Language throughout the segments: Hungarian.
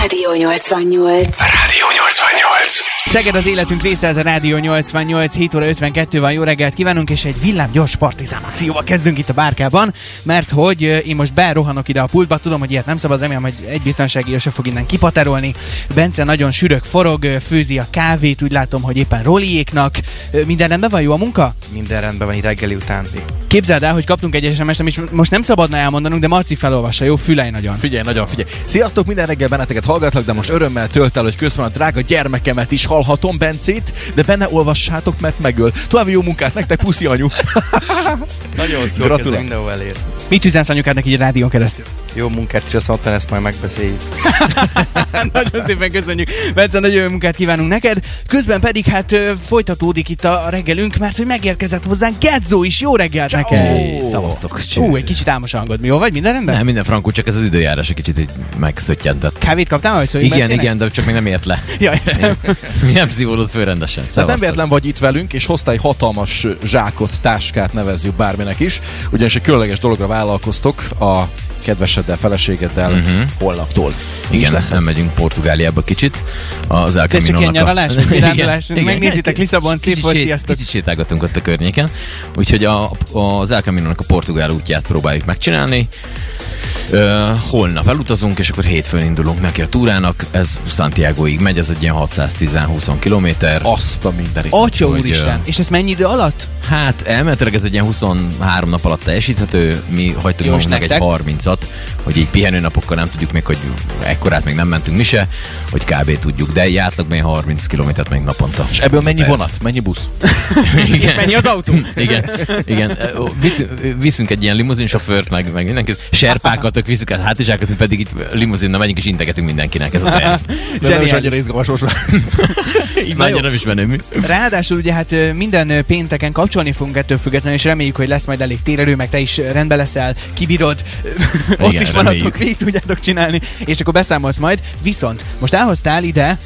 Rádió 88. Rádió 88. Szeged az életünk része, ez a Rádió 88, 7 óra 52 van, jó reggelt kívánunk, és egy villámgyors partizán akcióval kezdünk itt a bárkában, mert hogy ö, én most berohanok ide a pultba, tudom, hogy ilyet nem szabad, remélem, hogy egy biztonsági se fog innen kipaterolni. Bence nagyon sűrök forog, ö, főzi a kávét, úgy látom, hogy éppen roliéknak. Ö, Minden rendben van, jó a munka? Minden rendben van, így reggeli után. Képzeld el, hogy kaptunk egy SMS-t, amit most nem szabadna elmondanunk, de Marci felolvassa, jó? Fülej nagyon. Figyelj, nagyon figyelj. Sziasztok, minden reggel benneteket hallgatlak, de most örömmel tölt el, hogy közben a drága gyermekemet is hallhatom, Bencét, de benne olvassátok, mert megöl. További jó munkát nektek, puszi anyu. Nagyon szó, ez mindenhol elér. Mit üzensz anyukádnak így a rádión keresztül? Jó munkát, és azt mondta, ezt majd megbeszéljük. nagyon szépen köszönjük. Bence, nagyon jó munkát kívánunk neked. Közben pedig hát folytatódik itt a reggelünk, mert hogy megérkezett hozzánk Gedzo is. Jó reggelt neked! Szavaztok. Ú, egy kicsit álmos hangod. Mi jó vagy? Minden rendben? Nem, minden frankú, csak ez az időjárás egy kicsit így megszöttyentett. Kávét kaptál, vagy szóval Igen, igen, de csak még nem ért le. Ja. Mi nem szívódott föl rendesen. Tehát nem véletlen vagy itt velünk, és hoztál egy hatalmas zsákot, táskát nevezzük bárminek is, ugyanis egy különleges dologra vállalkoztok a kedveseddel, feleségeddel uh-huh. holnaptól. Igen, lesz nem megyünk Portugáliába kicsit. Az El Tessék, ilyen Camino-nak nyaralás, meg kirándulás, Igen, megnézitek igen. Lisszabon, szép Kicsit volt, sziasztok. Kicsit sétálgatunk ott a környéken. Úgyhogy a, az El Camino-nak a portugál útját próbáljuk megcsinálni. Uh, holnap elutazunk, és akkor hétfőn indulunk neki a túrának. Ez Santiagoig megy, ez egy ilyen 610-20 kilométer. Azt a mindenit. Atya Úgyhogy, úristen. És ez mennyi idő alatt? Hát elméletileg ez egy ilyen 23 nap alatt teljesíthető, mi hagytunk Jó, magunknak egy nektek? 30-at, hogy így pihenőnapokkal nem tudjuk még, hogy ekkorát még nem mentünk mi se, hogy kb. tudjuk, de átlagban ilyen 30 kilométert még naponta. És ebből mennyi vonat, mennyi busz? És mennyi az autó? Igen, igen. Viszünk egy ilyen limuzinsofőrt, meg, meg mindenkit, serpákat, ők viszik a hátizsákat, mi pedig itt limuzinnal megyünk és integetünk mindenkinek ez a terv. De nem is annyira izgalmas most már. Így nagyon nem is menő mi. Ráadásul ugye hát minden pénteken kapcsolni fogunk ettől függetlenül, és reméljük, hogy lesz majd elég térerő, meg te is ö, rendbe leszel, kibírod, ott Igen, is maradtok, végig tudjátok csinálni, és akkor beszámolsz majd. Viszont most elhoztál ide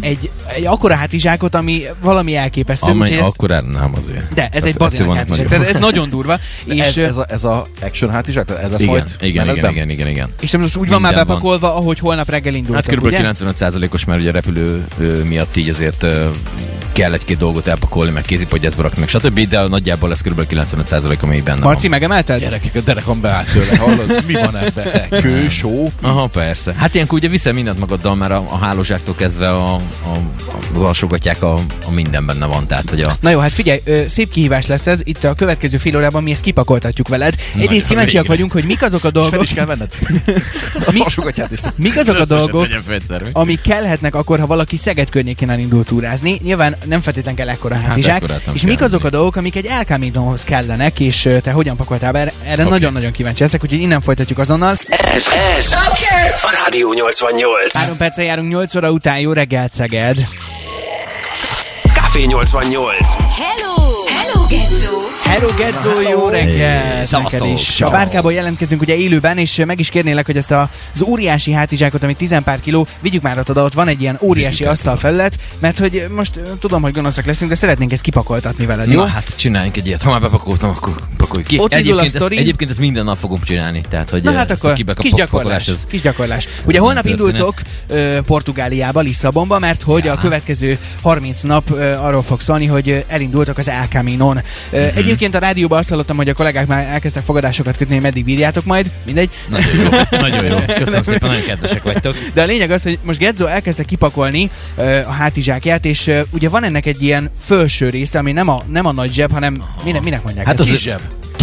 egy, egy akkora hátizsákot, ami valami elképesztő. Amely, ezt- akkor nem azért. de ez egy vannak hátizsák, ez nagyon durva. És ez, ez, a, ez a action hátizsák? Ez lesz Igen, majd igen, igen, menetben? igen, igen, igen. és most úgy van már minden van. bepakolva, ahogy holnap reggel indultok, Hát kb. ugye? 95%-os, mert ugye a repülő miatt így azért kell egy-két dolgot elpakolni, meg kézipodgyászba rakni, meg stb. De nagyjából ez kb. 95% ami benne Marci, van. megemelted? Gyerekek, a derekam beállt tőle, hallod? Mi van ebben? Te, kő, só? Aha, persze. Hát ilyenkor ugye viszel mindent magaddal, mert a, a hálózsáktól kezdve a, a, az alsógatják a, a minden benne van, tehát hogy a Na jó, hát figyelj, ö, szép kihívás lesz ez. Itt a következő fél órában mi ezt kipakoltatjuk veled. Egyrészt kíváncsiak vagyunk, hogy mik azok a És fel dolgok, is kell venned. A hasogatját is. mik azok a dolgok, amik kellhetnek akkor, ha valaki Szeged környékén elindul túrázni. Nyilván nem feltétlen kell ekkora hátizsák. nem és mik azok a dolgok, amik egy El Caminohoz kellenek, és te hogyan pakoltál be? Erre- Erre Oké. nagyon-nagyon kíváncsi leszek, úgyhogy innen folytatjuk azonnal. Ez, ez a Rádió 88. Három perccel járunk 8 óra után, jó reggelt Szeged! Café 88. Hello! Hello, Gedzo, jó reggel! Neked is. A bárkából jelentkezünk ugye élőben, és meg is kérnélek, hogy ezt a, az óriási hátizsákot, ami 10 pár kiló, vigyük már oda, ott van egy ilyen óriási asztalfelület, mert hogy most tudom, hogy gonoszak leszünk, de szeretnénk ezt kipakoltatni veled, jó? Hát csináljunk egy ilyet. Ha már bepakoltam, akkor pakoljuk ki. Ott indul a egyébként, ezt, sztori. egyébként ezt minden nap fogom csinálni. Tehát, hogy Na hát akkor kis gyakorlás, ez- kis gyakorlás. Ugye holnap indultok ö, Portugáliába, Lisszabonba, mert hogy a következő 30 nap ö, arról fog szólni, hogy elindultok az El Caminon. Mhm. Ö, Egyébként a rádióban azt hallottam, hogy a kollégák már elkezdtek fogadásokat kötni, hogy meddig bírjátok majd, mindegy. Nagyon jó, nagyon jó. Köszönöm szépen, nagyon kedvesek vagytok. De a lényeg az, hogy most Gedzo elkezdte kipakolni a hátizsákját, és ugye van ennek egy ilyen felső része, ami nem a, nem a nagy zseb, hanem minek, minek mondják Hát ezt? az- zseb.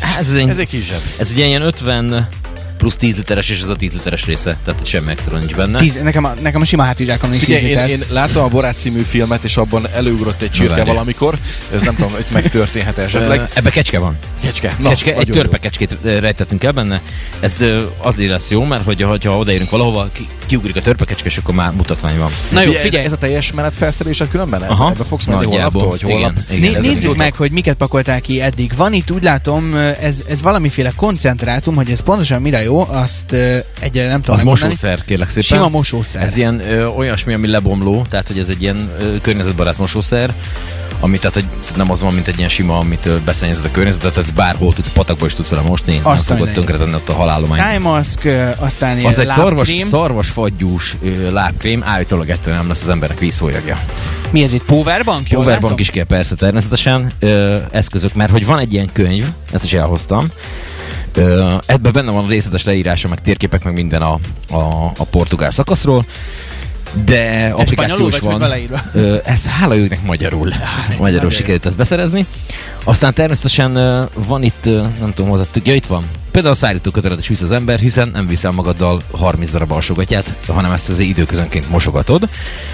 Hát ez egy, Ez egy kis zseb. ez egy ilyen 50 plusz 10 literes, és ez a 10 literes része. Tehát semmi extra nincs benne. Tíz, nekem, a, nekem a sima hátizsákom nincs Figyelj, tíz én, liter. én láttam a Borát című filmet, és abban előugrott egy csirke valamikor. Ez nem tudom, hogy megtörténhet esetleg. Ebbe kecske van. Kecske. Na, kecske, egy törpe kecskét ö, rejtettünk el benne. Ez azért lesz jó, mert hogy, ha odaérünk valahova, ki, kiugrik a törpe kecske, és akkor már mutatvány van. Na jó, Figyelj, Ez, ez a teljes menet felszerelésed különben? Aha. Ebbe fogsz menni holnaptól, vagy holnap? Igen, igen, nézzük meg, hogy miket pakoltál ki eddig. Van itt, úgy látom, ez, ez valamiféle koncentrátum, hogy ez pontosan mire jó, azt egyre nem tudom Az megmondani. mosószer, kérlek szépen. Sima mosószer. Ez ilyen ö, olyasmi, ami lebomló, tehát hogy ez egy ilyen ö, környezetbarát mosószer, ami tehát hogy nem az van, mint egy ilyen sima, amit beszennyezed a környezetet, tehát bárhol tudsz, patakba is tudsz vele mosni, nem Azt a fogod tönkretenni ott a halálományt. Szájmaszk, aztán ilyen Az egy szarvas, szarvas fagyús ö, lábkrém, állítólag ettől nem lesz az emberek vízszólyagja. Mi ez itt? Powerbank? Jól Powerbank is kell persze természetesen, ö, eszközök, mert hogy van egy ilyen könyv, ezt is elhoztam, Ö, ebben benne van a részletes leírása, meg térképek, meg minden a, a, a portugál szakaszról, de applikáció is van. Ö, ez hála őknek magyarul. Magyarul sikerült ezt beszerezni. Aztán természetesen ö, van itt, ö, nem tudom, hol tettük, ja itt van. Például a szállító kötelet is visz az ember, hiszen nem viszel magaddal 30 darab alsogatját, hanem ezt azért időközönként mosogatod.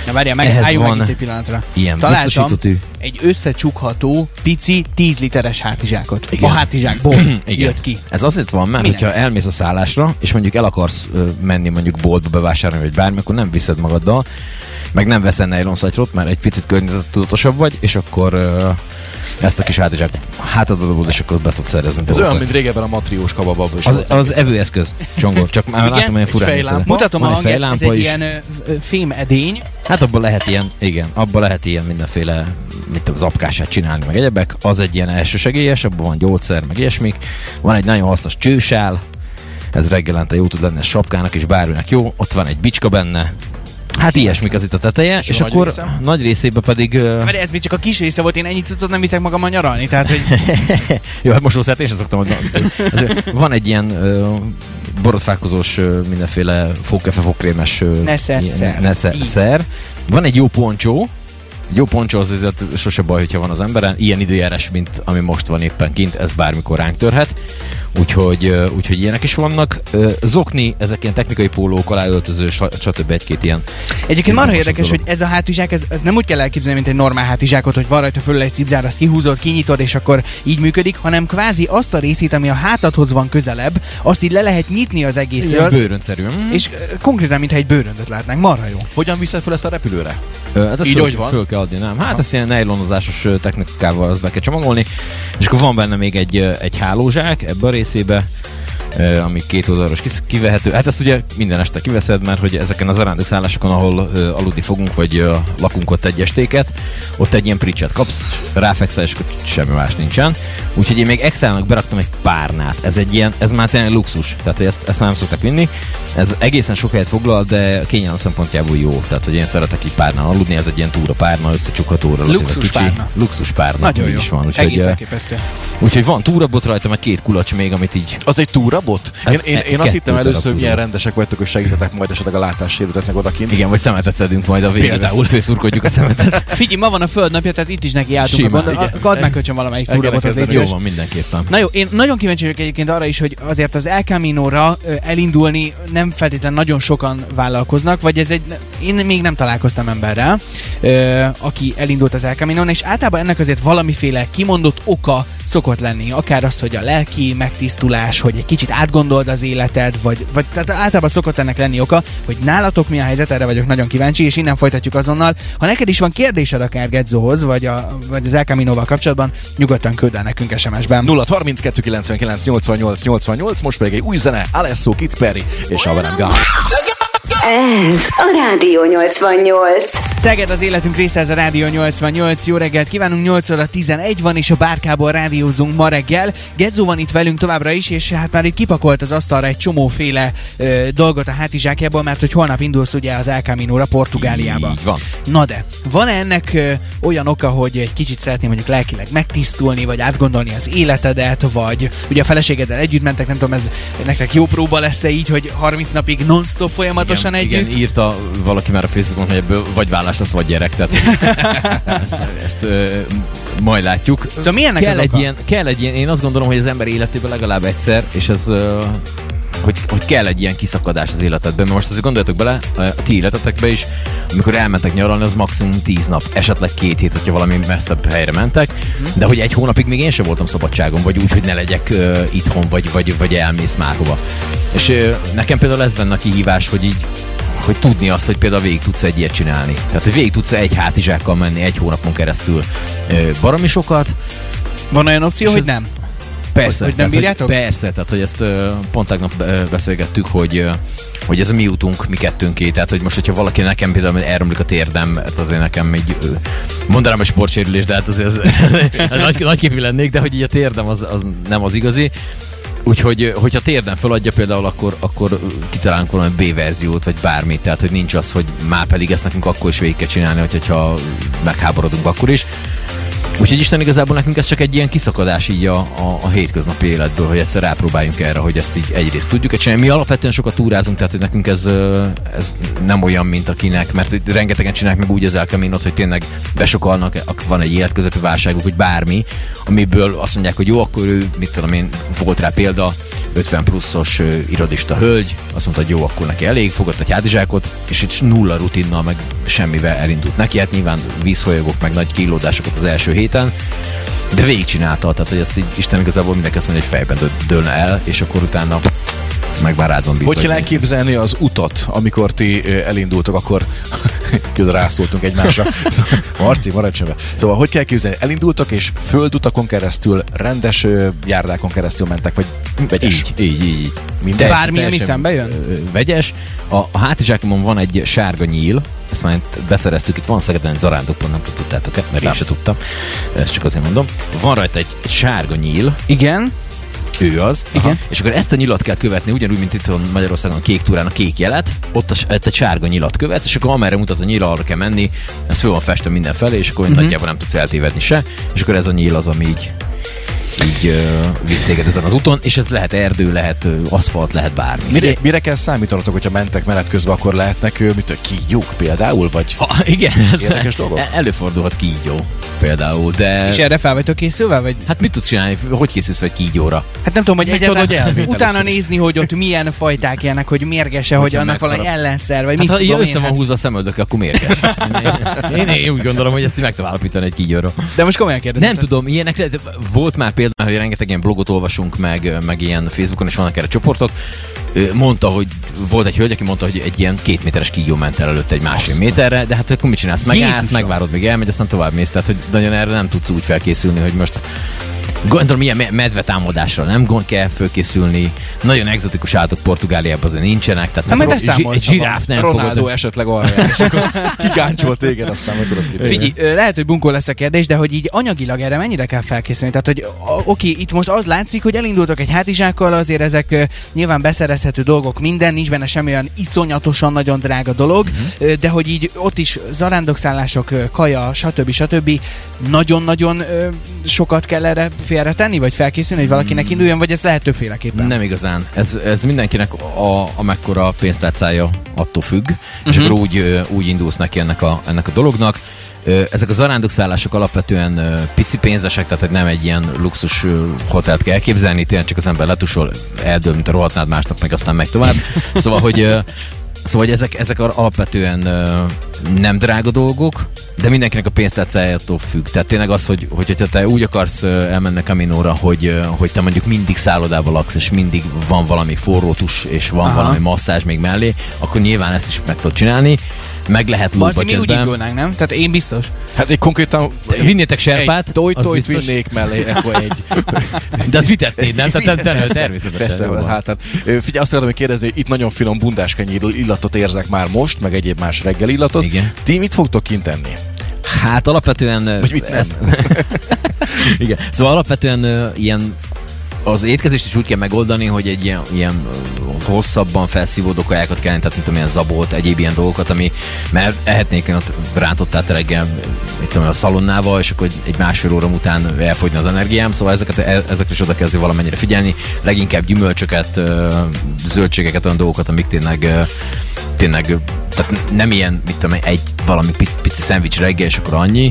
Na várjál meg, Ehhez álljunk van meg itt egy pillanatra. Ilyen Találtam egy összecsukható, pici, 10 literes hátizsákot. Igen. A hátizsákból jött ki. Ez azért van, mert Minek? hogyha elmész a szállásra, és mondjuk el akarsz menni mondjuk boltba bevásárolni, vagy bármi, akkor nem viszed magaddal, meg nem veszel nylonszatyrot, mert egy picit környezettudatosabb vagy, és akkor ö, ezt a kis hátizsák hátadba dobod, és akkor be tudsz szerezni. Ez olyan, mint régebben a matriós kababab. is az, az evőeszköz, csongor, csak már Igen, látom, olyan egy furán. Mutatom a hangját, ez egy is. ilyen ö, ö, fém edény. Hát abban lehet ilyen, igen, abban lehet ilyen mindenféle, mint az apkását csinálni, meg egyebek. Az egy ilyen elsősegélyes, abban van gyógyszer, meg ilyesmik. Van egy nagyon hasznos csősál, ez reggelente jó tud lenni ez sapkának és bárminek jó. Ott van egy bicska benne. Hát ilyesmik az itt a teteje, és, És nagy akkor része? nagy részében pedig... ö, Mert ez még csak a kis része volt, én ennyit cuccot nem viszek magammal nyaralni, tehát hogy Jó, hát mosószert én sem szoktam. hogy- Van egy ilyen ö, borotfákozós ö, mindenféle fókefe, fokrémes ö, Nesze ilyen- szer. nesze Így. szer. Van egy jó poncsó, jó poncsó az azért sose baj, hogyha van az emberen. Ilyen időjárás, mint ami most van éppen kint, ez bármikor ránk törhet. Úgyhogy, úgyhogy ilyenek is vannak. Zokni, ezek ilyen technikai pólók, aláöltöző, stb. egy-két ilyen. Egyébként marha érdekes, dolog. hogy ez a hátizsák, ez, ez nem úgy kell elképzelni, mint egy normál hátizsákot, hogy van rajta fölül egy cipzár, azt kihúzod, kinyitod, és akkor így működik, hanem kvázi azt a részét, ami a hátadhoz van közelebb, azt így le lehet nyitni az egészről, bőröntszerű. Mm. és konkrétan, mintha egy bőröndöt látnánk, marha jó. Hogyan viszed fel ezt a repülőre? Ö, Hát Így, föl, ahogy van? Föl kell adni, nem. Hát ezt ilyen nejlonozásos technikával be kell csomagolni, és akkor van benne még egy, egy hálózsák ebbe a részébe, ami két oldalos kis- kivehető. Hát ezt ugye minden este kiveszed, mert hogy ezeken az arándokszállásokon, ahol aludni fogunk, vagy lakunk ott egy estéket, ott egy ilyen pricset kapsz, ráfekszel, és akkor semmi más nincsen. Úgyhogy én még extra beraktam egy párnát. Ez egy ilyen, ez már tényleg luxus, tehát ezt, ezt már nem szoktak vinni. Ez egészen sok helyet foglal, de kényelem szempontjából jó. Tehát, hogy én szeretek így párnán aludni, ez egy ilyen túra párna, összecsukható relatíve Luxus kicsi. párna. Luxus párna. Nagyon jó. is van. Úgyhogy, úgyhogy van túrabot rajta, meg két kulacs még, amit így Az egy túrabot? Én, én, én azt hittem először, hogy milyen rendesek vagytok, hogy segítetek majd esetleg a látássérültetnek odakint. igen, vagy szemetet szedünk majd a végén, Például. Főszurkodjuk a szemetet. Figyelj, ma van a földnapja, tehát itt is neki álltunk. Simán, a gond. igen. Add meg kölcsön valamelyik kezdeni. Jó van, mindenképpen. Na jó, én nagyon kíváncsi vagyok egyébként arra is, hogy azért az El Camino-ra elindulni nem feltétlenül nagyon sokan vállalkoznak, vagy ez egy, én még nem találkoztam emberrel, aki elindult az El Camino-n, és általában ennek azért valamiféle kimondott oka szokott lenni. Akár az, hogy a lelki megtisztulás, hogy egy kicsit átgondold az életed, vagy, vagy tehát általában szokott ennek lenni oka, hogy nálatok mi a helyzet, erre vagyok nagyon kíváncsi, és innen folytatjuk azonnal. Ha neked is van kérdésed akár Gedzohoz, vagy, a, vagy az El Camino-val kapcsolatban, nyugodtan küld el nekünk SMS-ben. 0 32 99 88 88, most pedig egy új zene, Alesso, Kit Perry és Averem Gun. Ez a Rádió 88. Szeged az életünk része, ez a Rádió 88. Jó reggelt kívánunk, 8 óra 11 van, és a bárkából rádiózunk ma reggel. Gedzo van itt velünk továbbra is, és hát már itt kipakolt az asztalra egy csomóféle ö, dolgot a hátizsákjából, mert hogy holnap indulsz ugye az El Camino-ra Portugáliába. Így van. Na de, van ennek ö, olyan oka, hogy egy kicsit szeretném mondjuk lelkileg megtisztulni, vagy átgondolni az életedet, vagy ugye a feleségeddel együtt mentek, nem tudom, ez nektek jó próba lesz-e így, hogy 30 napig non-stop folyamatosan igen, együtt? Igen, írta valaki már a Facebookon, hogy ebből vagy vállás lesz, vagy gyerek. Tehát ezt, ezt ö, majd látjuk. Szóval mi ennek kell az egy oka? ilyen, kell egy ilyen, én azt gondolom, hogy az ember életében legalább egyszer, és ez ö, hogy, hogy kell egy ilyen kiszakadás az életedben. Mert most azért gondoljatok bele, a ti életetekbe is, amikor elmentek nyaralni, az maximum 10 nap, esetleg két hét, hogyha valami messzebb helyre mentek, de hogy egy hónapig még én sem voltam szabadságon, vagy úgy, hogy ne legyek uh, itthon, vagy, vagy, vagy elmész márhova. És uh, nekem például ez benne a kihívás, hogy így hogy tudni azt, hogy például végig tudsz egy ilyet csinálni. Tehát, hogy végig tudsz egy hátizsákkal menni egy hónapon keresztül baromi sokat, Van olyan opció, És hogy ez- nem? Persze, Hogy nem tehát, bírjátok? Persze, tehát hogy ezt pont tegnap beszélgettük, hogy hogy ez a mi utunk, mi kettőnké. Tehát, hogy most, hogyha valaki nekem például elromlik a térdem, hát azért nekem egy, mondanám egy sportsérülés, de hát azért ez, ez nagy, nagyképű lennék, de hogy így a térdem az, az nem az igazi. Úgyhogy, hogyha térden feladja például, akkor, akkor kitalálunk valami B verziót, vagy bármit. Tehát, hogy nincs az, hogy már pedig ezt nekünk akkor is végig kell csinálni, hogy- hogyha megháborodunk akkor is. Úgyhogy Isten igazából nekünk ez csak egy ilyen kiszakadás így a, a, a hétköznapi életből, hogy egyszer rápróbáljunk erre, hogy ezt így egyrészt tudjuk csinálni. Mi alapvetően sokat túrázunk, tehát hogy nekünk ez, ez nem olyan, mint akinek, mert rengetegen csinálják meg úgy az El Caminot, hogy tényleg besokalnak, ak- van egy életközepi válságuk, vagy bármi, amiből azt mondják, hogy jó, akkor ő, mit tudom én, volt rá példa, 50 pluszos irodista hölgy, azt mondta, hogy jó, akkor neki elég, fogott egy hátizsákot, és itt nulla rutinnal, meg semmivel elindult neki. Hát nyilván vízfolyagok, meg nagy kilódásokat az első héten, de végigcsinálta, tehát hogy ezt így Isten igazából mindenki azt mondja, hogy fejben dőlne el, és akkor utána meg már rád van bízva. Hogy kell elképzelni az utat, amikor ti elindultok, akkor rászóltunk egymásra. Szóval, Marci, maradj csöve. Szóval, hogy kell elképzelni? Elindultak, és földutakon keresztül, rendes járdákon keresztül mentek, vagy vegyes? Így, így, így. így. De Teljesen- bármi, ami szembe jön? Vegyes. A, a hátizsákomon van egy sárga nyíl, ezt már beszereztük, itt van Szegeden zarándokon, nem tudtátok-e, mert én Nem. se tudtam. Ezt csak azért mondom. Van rajta egy, egy sárga nyíl, Igen. ő az. Igen. És akkor ezt a nyilat kell követni, ugyanúgy, mint itt Magyarországon a kék túrán a kék jelet, ott a, ott egy sárga nyilat követsz, és akkor amerre mutat a nyíl, arra kell menni, ez föl van festve mindenfelé, és akkor uh-huh. nagyjából nem tudsz eltévedni se, és akkor ez a nyíl az, ami így így uh, visz téged ezen az úton, és ez lehet erdő, lehet uh, aszfalt, lehet bármi. Mire, mire kell számítanotok, hogyha mentek menet közben, akkor lehetnek ö, mit, kígyók például, vagy Ha, igen, ez Érdekes dolgok? el- előfordulhat kígyó például, de... És erre fel vagytok készülve? Vagy? Hát mit tudsz csinálni? Hogy készülsz egy kígyóra? Hát nem tudom, hogy Meg tudod, hogy utána nézni, hogy ott milyen fajták élnek, hogy mérgese, hogy Hogyha annak valami ellenszer, vagy Hát mit ha tudom össze van hát. húzva a szemöldöke, akkor mérges. Én, én, én, úgy gondolom, hogy ezt meg tudom állapítani egy kígyóra. De most komolyan kérdezem. Nem tudom, ilyenek volt már például, hogy rengeteg ilyen blogot olvasunk, meg, meg ilyen Facebookon is vannak erre csoportok. Mondta, hogy volt egy hölgy, aki mondta, hogy egy ilyen két méteres kígyó ment el előtte egy másfél méterre, de hát akkor mit csinálsz? Megállsz, megvárod, még elmegy, aztán tovább mész. Tehát, hogy nagyon erre nem tudsz úgy felkészülni, hogy most Gondolom, milyen me- medvetámadásra nem gond kell fölkészülni. Nagyon egzotikus állatok Portugáliában azért nincsenek. Tehát Hát majd egy zsi- egy zsiráf nem Ronaldo fogod. esetleg arra és akkor kigáncsol téged, aztán meg tudod. Figyelj, lehet, hogy bunkó lesz a kérdés, de hogy így anyagilag erre mennyire kell felkészülni? Tehát, hogy oké, itt most az látszik, hogy elindultok egy hátizsákkal, azért ezek nyilván beszerezhető dolgok, minden, nincs benne semmi olyan iszonyatosan nagyon drága dolog, Mhm. ö, de hogy így ott is zarándokszállások, kaja, stb. stb. nagyon-nagyon sokat kell erre félretenni, vagy felkészülni, hogy valakinek induljon, vagy ez lehet többféleképpen? Nem igazán. Ez, ez mindenkinek a, amekkora pénztárcája attól függ, uh-huh. és Mhm. akkor úgy, úgy indulsz neki ennek a, ennek a dolognak. Ezek a zarándokszállások alapvetően pici pénzesek, tehát nem egy ilyen luxus hotelt kell elképzelni, tényleg csak az ember letusol, eldől, mint a rohatnád másnap, meg aztán megy tovább. Szóval, hogy Szóval hogy ezek, ezek alapvetően ö, nem drága dolgok, de mindenkinek a pénztárcájától függ. Tehát tényleg az, hogy, hogy hogyha te úgy akarsz elmenni Caminóra, hogy, hogy te mondjuk mindig szállodában laksz, és mindig van valami forrótus, és van. Aha. valami masszázs még mellé, akkor nyilván ezt is meg tudod csinálni. Meg lehet low Marci, mi úgy indulnánk, nem? Tehát én biztos. Hát egy konkrétan Vinnétek serpát, egy toj az toj biztos. vinnék mellé, akkor egy De azt vitettéd, nem? Tehát te- te- természetesen. Persze, hát, hát. Figyelj, azt akartam kérdezni, hogy itt nagyon finom bundáskenyér illatot érzek már most, meg egyéb más reggel illatot. Igen. Ti mit fogtok kint tenni? Hát alapvetően... Vagy mit nem? ezt, Igen. Szóval alapvetően ilyen az étkezést is úgy kell megoldani, hogy egy ilyen, ilyen hosszabban felszívódó kajákat kell, tehát mint tudom, ilyen zabolt, egyéb ilyen dolgokat, ami, mert ehetnék én ott rántott át reggel, mit tudom, a szalonnával, és akkor egy- másfél óra után elfogyna az energiám, szóval ezeket, e- ezekre is oda azért valamennyire figyelni, leginkább gyümölcsöket, zöldségeket, olyan dolgokat, amik tényleg tényleg tehát nem ilyen, mit tudom, egy valami pici, szendvics reggel, és akkor annyi,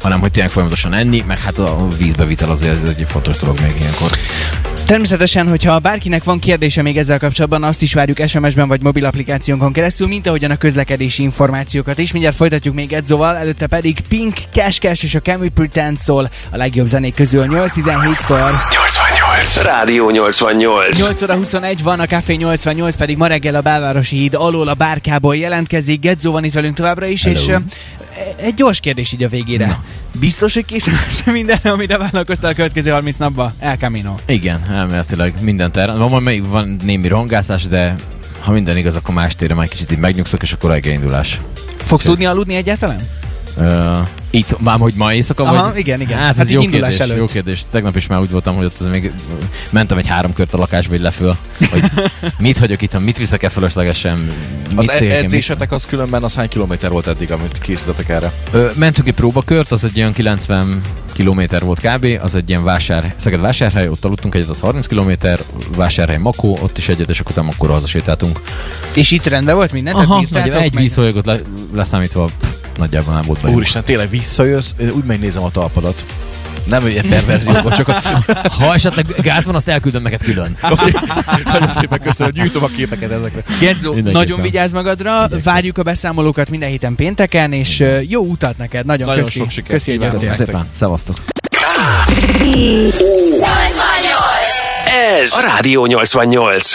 hanem hogy tényleg folyamatosan enni, meg hát a vízbevitel azért egy fontos dolog még ilyenkor. Természetesen, hogyha bárkinek van kérdése még ezzel kapcsolatban, azt is várjuk SMS-ben vagy mobil applikációnkon keresztül, mint ahogyan a közlekedési információkat is. Mindjárt folytatjuk még Edzoval, előtte pedig Pink, Cash Cash és a Can We Pretend szól a legjobb zenék közül 8-17-kor. 88. Rádió 88. 8 óra 21 van, a Café 88 pedig ma reggel a Belvárosi híd alól a bárkából jelentkezik. Gedzo van itt velünk továbbra is, és ö, egy gyors kérdés így a végére. Na. Biztos, hogy készen lesz minden, amire vállalkoztál a következő 30 napban? El Camino. Igen, elméletileg minden terán. Van, még van némi rongászás, de ha minden igaz, akkor más térre már kicsit így megnyugszok, és akkor reggelindulás. Fogsz tudni aludni egyáltalán? Ö, Itt, már hogy ma éjszaka Aha, vagy? igen, igen. Hát, Hát ez jó indulás kérdés, előtt. jó kérdés. Tegnap is már úgy voltam, hogy ott még mentem egy három kört a lakásba, így leföl. Hogy mit hagyok itt, mit viszek-e fölöslegesen? Az e- tegyek, mit- edzésetek az különben az hány kilométer volt eddig, amit készítettek erre? Ö, mentünk egy próbakört, az egy olyan 90 kilométer volt kb. Az egy ilyen vásár, Szeged vásárhely, ott aludtunk egyet, az 30 kilométer, vásárhely Makó, ott is egyet, és akkor utána akkor hazasétáltunk. És itt rendben volt minden? Aha, egy meg? vízfolyagot le, leszámítva pff, nagyjából nem volt bajunk. Úristen, tényleg visszajössz, én úgy megnézem a talpadat. Nem egy perverzióban, csak a... Ha esetleg gáz van, azt elküldöm neked külön. Okay. Nagyon szépen köszönöm, gyűjtöm a képeket ezekre. Gedzó, Mindenképpen. nagyon vigyázz magadra, várjuk a beszámolókat minden héten pénteken, és jó utat neked, nagyon, Nagyon köszi. sok sikert köszi, hogy. Köszönöm szépen, szevasztok. Ez a Rádió 88.